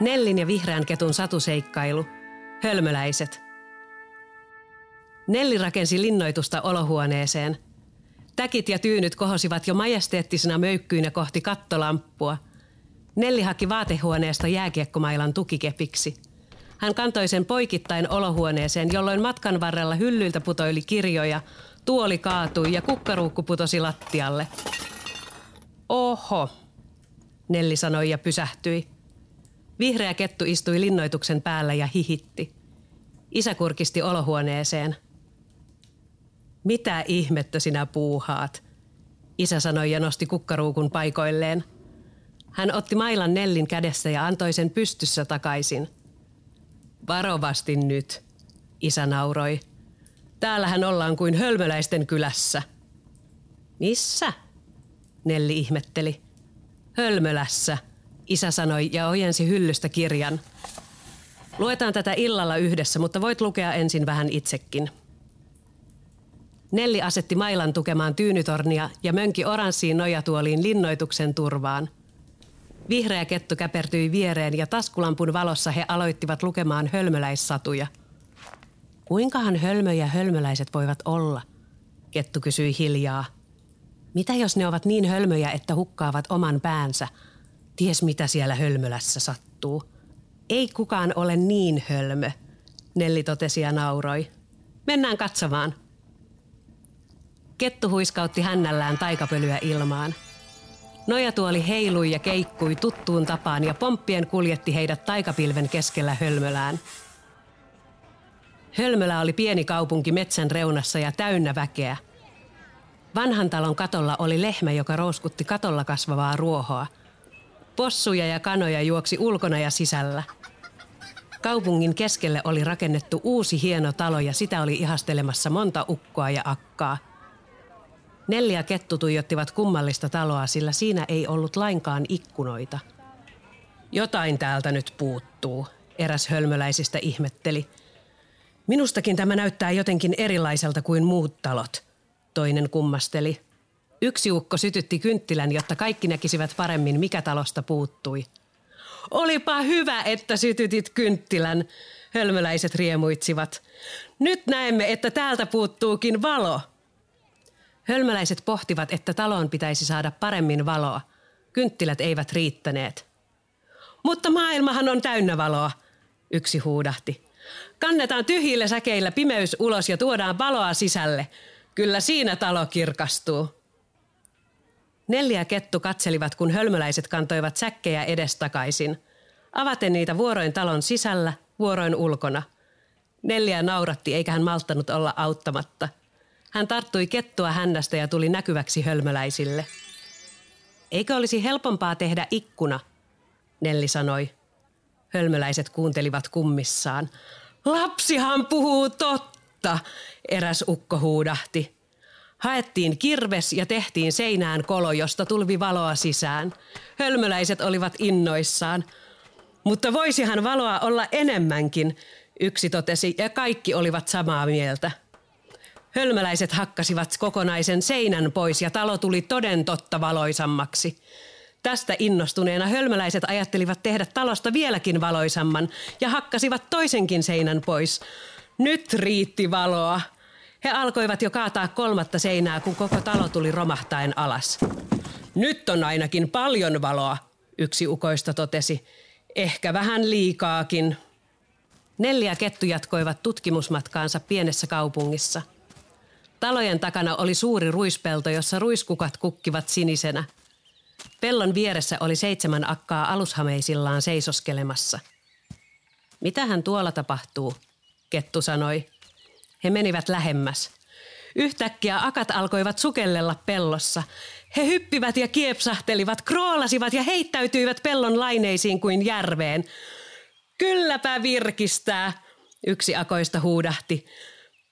Nellin ja vihreän ketun satuseikkailu. Hölmöläiset. Nelli rakensi linnoitusta olohuoneeseen. Täkit ja tyynyt kohosivat jo majesteettisena möykkyinä kohti kattolamppua. Nelli haki vaatehuoneesta jääkiekkomailan tukikepiksi. Hän kantoi sen poikittain olohuoneeseen, jolloin matkan varrella hyllyiltä putoili kirjoja, tuoli kaatui ja kukkaruukku putosi lattialle. Oho, Nelli sanoi ja pysähtyi. Vihreä kettu istui linnoituksen päällä ja hihitti. Isä kurkisti olohuoneeseen. Mitä ihmettä sinä puuhaat? Isä sanoi ja nosti kukkaruukun paikoilleen. Hän otti mailan Nellin kädessä ja antoi sen pystyssä takaisin. Varovasti nyt, isä nauroi. Täällähän ollaan kuin hölmöläisten kylässä. Missä? Nelli ihmetteli. Hölmölässä, isä sanoi ja ojensi hyllystä kirjan. Luetaan tätä illalla yhdessä, mutta voit lukea ensin vähän itsekin. Nelli asetti mailan tukemaan tyynytornia ja mönki oranssiin nojatuoliin linnoituksen turvaan. Vihreä kettu käpertyi viereen ja taskulampun valossa he aloittivat lukemaan hölmöläissatuja. Kuinkahan hölmöjä hölmöläiset voivat olla? Kettu kysyi hiljaa. Mitä jos ne ovat niin hölmöjä, että hukkaavat oman päänsä? Ties mitä siellä hölmölässä sattuu. Ei kukaan ole niin hölmö, Nelli totesi ja nauroi. Mennään katsomaan. Kettu huiskautti hännällään taikapölyä ilmaan. Nojatuoli heilui ja keikkui tuttuun tapaan ja pomppien kuljetti heidät taikapilven keskellä hölmölään. Hölmölä oli pieni kaupunki metsän reunassa ja täynnä väkeä – Vanhan talon katolla oli lehmä, joka rouskutti katolla kasvavaa ruohoa. Possuja ja kanoja juoksi ulkona ja sisällä. Kaupungin keskelle oli rakennettu uusi hieno talo ja sitä oli ihastelemassa monta ukkoa ja akkaa. Neljä kettu tuijottivat kummallista taloa, sillä siinä ei ollut lainkaan ikkunoita. Jotain täältä nyt puuttuu, eräs hölmöläisistä ihmetteli. Minustakin tämä näyttää jotenkin erilaiselta kuin muut talot – toinen kummasteli. Yksi ukko sytytti kynttilän, jotta kaikki näkisivät paremmin, mikä talosta puuttui. Olipa hyvä, että sytytit kynttilän, hölmöläiset riemuitsivat. Nyt näemme, että täältä puuttuukin valo. Hölmöläiset pohtivat, että taloon pitäisi saada paremmin valoa. Kynttilät eivät riittäneet. Mutta maailmahan on täynnä valoa, yksi huudahti. Kannetaan tyhjillä säkeillä pimeys ulos ja tuodaan valoa sisälle. Kyllä siinä talo kirkastuu. Neljä kettu katselivat, kun hölmöläiset kantoivat säkkejä edestakaisin. Avaten niitä vuoroin talon sisällä, vuoroin ulkona. Neljä nauratti eikä hän malttanut olla auttamatta. Hän tarttui kettua hännästä ja tuli näkyväksi hölmöläisille. Eikö olisi helpompaa tehdä ikkuna, Nelli sanoi. Hölmöläiset kuuntelivat kummissaan. Lapsihan puhuu totta eräs ukko huudahti. Haettiin kirves ja tehtiin seinään kolo, josta tulvi valoa sisään. Hölmöläiset olivat innoissaan. Mutta voisihan valoa olla enemmänkin, yksi totesi, ja kaikki olivat samaa mieltä. Hölmöläiset hakkasivat kokonaisen seinän pois ja talo tuli toden totta valoisammaksi. Tästä innostuneena hölmöläiset ajattelivat tehdä talosta vieläkin valoisamman ja hakkasivat toisenkin seinän pois. Nyt riitti valoa. He alkoivat jo kaataa kolmatta seinää, kun koko talo tuli romahtaen alas. Nyt on ainakin paljon valoa, yksi ukoista totesi. Ehkä vähän liikaakin. Neljä kettu jatkoivat tutkimusmatkaansa pienessä kaupungissa. Talojen takana oli suuri ruispelto, jossa ruiskukat kukkivat sinisenä. Pellon vieressä oli seitsemän akkaa alushameisillaan seisoskelemassa. Mitähän tuolla tapahtuu, Kettu sanoi. He menivät lähemmäs. Yhtäkkiä akat alkoivat sukellella pellossa. He hyppivät ja kiepsahtelivat, kroolasivat ja heittäytyivät pellon laineisiin kuin järveen. Kylläpä virkistää, yksi akoista huudahti.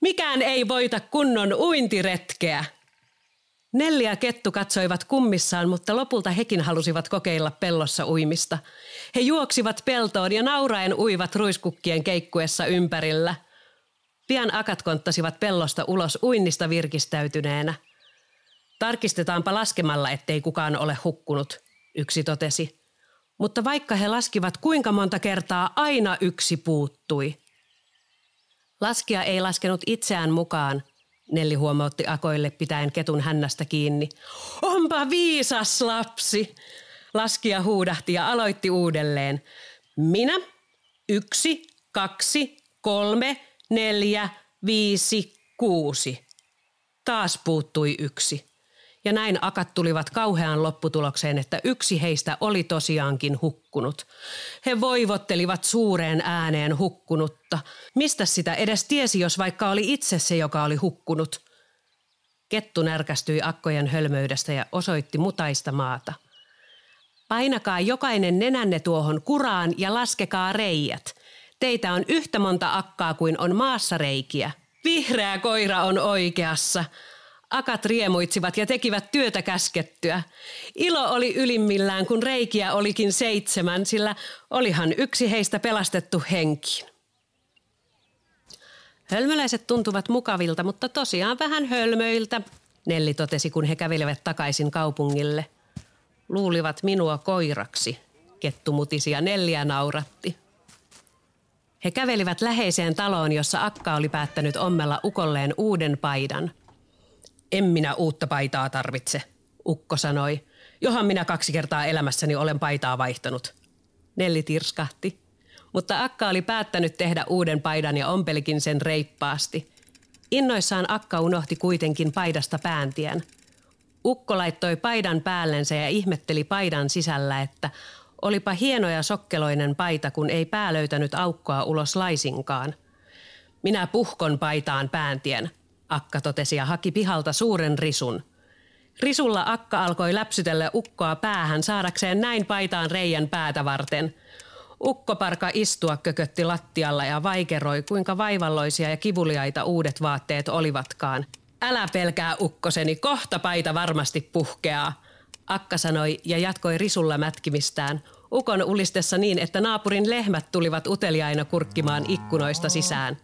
Mikään ei voita kunnon uintiretkeä. Neljä kettu katsoivat kummissaan, mutta lopulta hekin halusivat kokeilla pellossa uimista. He juoksivat peltoon ja nauraen uivat ruiskukkien keikkuessa ympärillä. Pian akat konttasivat pellosta ulos uinnista virkistäytyneenä. Tarkistetaanpa laskemalla, ettei kukaan ole hukkunut, yksi totesi. Mutta vaikka he laskivat kuinka monta kertaa, aina yksi puuttui. Laskia ei laskenut itseään mukaan, Nelli huomautti Akoille pitäen ketun hännästä kiinni. Onpa viisas lapsi! Laskija huudahti ja aloitti uudelleen. Minä, yksi, kaksi, kolme, neljä, viisi, kuusi. Taas puuttui yksi. Ja näin akat tulivat kauheaan lopputulokseen, että yksi heistä oli tosiaankin hukkunut. He voivottelivat suureen ääneen hukkunutta. Mistä sitä edes tiesi, jos vaikka oli itse se, joka oli hukkunut? Kettu närkästyi akkojen hölmöydestä ja osoitti mutaista maata. Painakaa jokainen nenänne tuohon kuraan ja laskekaa reijät. Teitä on yhtä monta akkaa kuin on maassa reikiä. Vihreä koira on oikeassa. Akat riemuitsivat ja tekivät työtä käskettyä. Ilo oli ylimmillään, kun reikiä olikin seitsemän, sillä olihan yksi heistä pelastettu henkiin. Hölmöläiset tuntuvat mukavilta, mutta tosiaan vähän hölmöiltä, Nelli totesi, kun he kävelivät takaisin kaupungille. Luulivat minua koiraksi, kettu mutisi ja Nelliä nauratti. He kävelivät läheiseen taloon, jossa Akka oli päättänyt ommella ukolleen uuden paidan. En minä uutta paitaa tarvitse, Ukko sanoi. Johan minä kaksi kertaa elämässäni olen paitaa vaihtanut. Nelli tirskahti. Mutta Akka oli päättänyt tehdä uuden paidan ja ompelikin sen reippaasti. Innoissaan Akka unohti kuitenkin paidasta pääntien. Ukko laittoi paidan päällensä ja ihmetteli paidan sisällä, että Olipa hieno ja sokkeloinen paita, kun ei pää löytänyt aukkoa ulos laisinkaan. Minä puhkon paitaan pääntien, Akka totesi ja haki pihalta suuren risun. Risulla Akka alkoi läpsytellä ukkoa päähän saadakseen näin paitaan reijän päätä varten. Ukkoparka istua kökötti lattialla ja vaikeroi, kuinka vaivalloisia ja kivuliaita uudet vaatteet olivatkaan. Älä pelkää ukkoseni, kohta paita varmasti puhkeaa. Akka sanoi ja jatkoi risulla mätkimistään, ukon ulistessa niin, että naapurin lehmät tulivat uteliaina kurkkimaan ikkunoista sisään.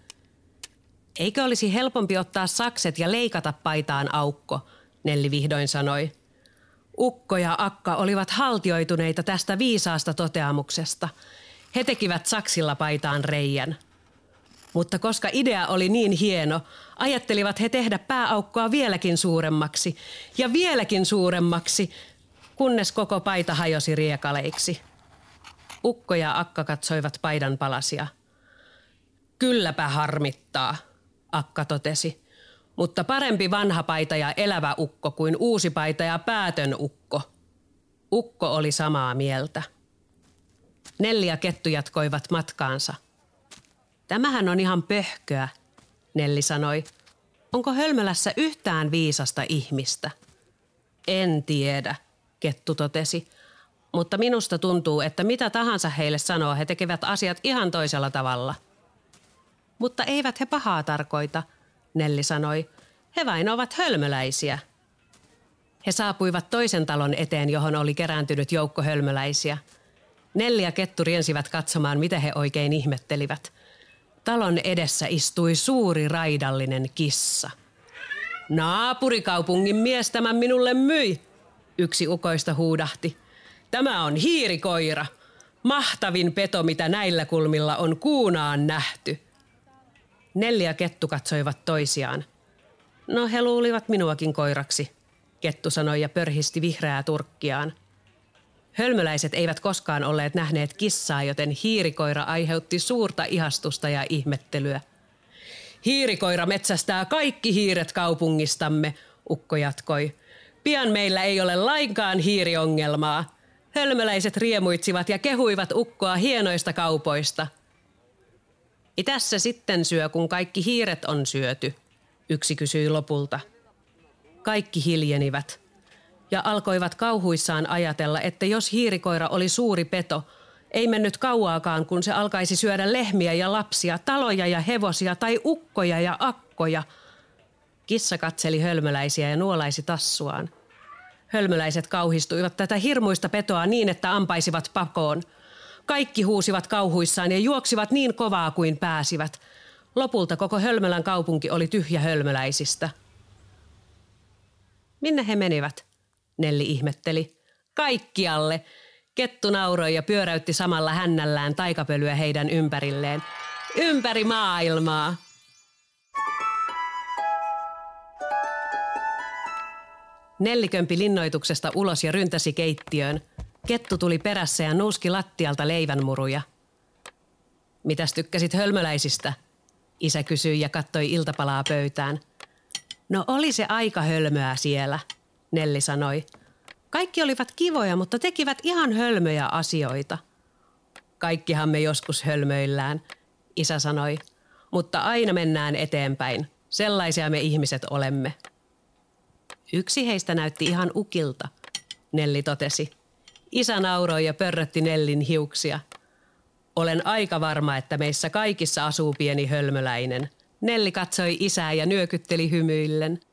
Eikö olisi helpompi ottaa sakset ja leikata paitaan aukko, Nelli vihdoin sanoi. Ukko ja Akka olivat haltioituneita tästä viisaasta toteamuksesta. He tekivät saksilla paitaan reijän. Mutta koska idea oli niin hieno, ajattelivat he tehdä pääaukkoa vieläkin suuremmaksi ja vieläkin suuremmaksi, kunnes koko paita hajosi riekaleiksi. Ukko ja Akka katsoivat paidan palasia. Kylläpä harmittaa, Akka totesi. Mutta parempi vanha paita ja elävä ukko kuin uusi paita ja päätön ukko. Ukko oli samaa mieltä. Nelli ja Kettu jatkoivat matkaansa. Tämähän on ihan pöhköä, Nelli sanoi. Onko Hölmölässä yhtään viisasta ihmistä? En tiedä, Kettu totesi. Mutta minusta tuntuu, että mitä tahansa heille sanoo, he tekevät asiat ihan toisella tavalla. Mutta eivät he pahaa tarkoita, Nelli sanoi. He vain ovat hölmöläisiä. He saapuivat toisen talon eteen, johon oli kerääntynyt joukko hölmöläisiä. Nelli ja Kettu riensivät katsomaan, mitä he oikein ihmettelivät. Talon edessä istui suuri raidallinen kissa. Naapurikaupungin mies tämän minulle myi, yksi ukoista huudahti. Tämä on hiirikoira. Mahtavin peto, mitä näillä kulmilla on kuunaan nähty. Nelli ja Kettu katsoivat toisiaan. No he luulivat minuakin koiraksi, Kettu sanoi ja pörhisti vihreää turkkiaan. Hölmöläiset eivät koskaan olleet nähneet kissaa, joten hiirikoira aiheutti suurta ihastusta ja ihmettelyä. Hiirikoira metsästää kaikki hiiret kaupungistamme, Ukko jatkoi. Pian meillä ei ole lainkaan hiiriongelmaa. Hölmöläiset riemuitsivat ja kehuivat ukkoa hienoista kaupoista. Itässä sitten syö, kun kaikki hiiret on syöty, yksi kysyi lopulta. Kaikki hiljenivät ja alkoivat kauhuissaan ajatella, että jos hiirikoira oli suuri peto, ei mennyt kauaakaan, kun se alkaisi syödä lehmiä ja lapsia, taloja ja hevosia tai ukkoja ja akkoja. Kissa katseli hölmöläisiä ja nuolaisi tassuaan – Hölmöläiset kauhistuivat tätä hirmuista petoa niin, että ampaisivat pakoon. Kaikki huusivat kauhuissaan ja juoksivat niin kovaa kuin pääsivät. Lopulta koko Hölmölän kaupunki oli tyhjä hölmöläisistä. Minne he menivät? Nelli ihmetteli. Kaikkialle. Kettu nauroi ja pyöräytti samalla hännällään taikapölyä heidän ympärilleen. Ympäri maailmaa! Nellikömpi linnoituksesta ulos ja ryntäsi keittiöön. Kettu tuli perässä ja nuuski lattialta leivänmuruja. Mitäs tykkäsit hölmöläisistä? Isä kysyi ja kattoi iltapalaa pöytään. No oli se aika hölmöä siellä, Nelli sanoi. Kaikki olivat kivoja, mutta tekivät ihan hölmöjä asioita. Kaikkihan me joskus hölmöillään, isä sanoi, mutta aina mennään eteenpäin. Sellaisia me ihmiset olemme. Yksi heistä näytti ihan ukilta, Nelli totesi. Isä nauroi ja pörrötti Nellin hiuksia. Olen aika varma, että meissä kaikissa asuu pieni hölmöläinen. Nelli katsoi isää ja nyökytteli hymyillen –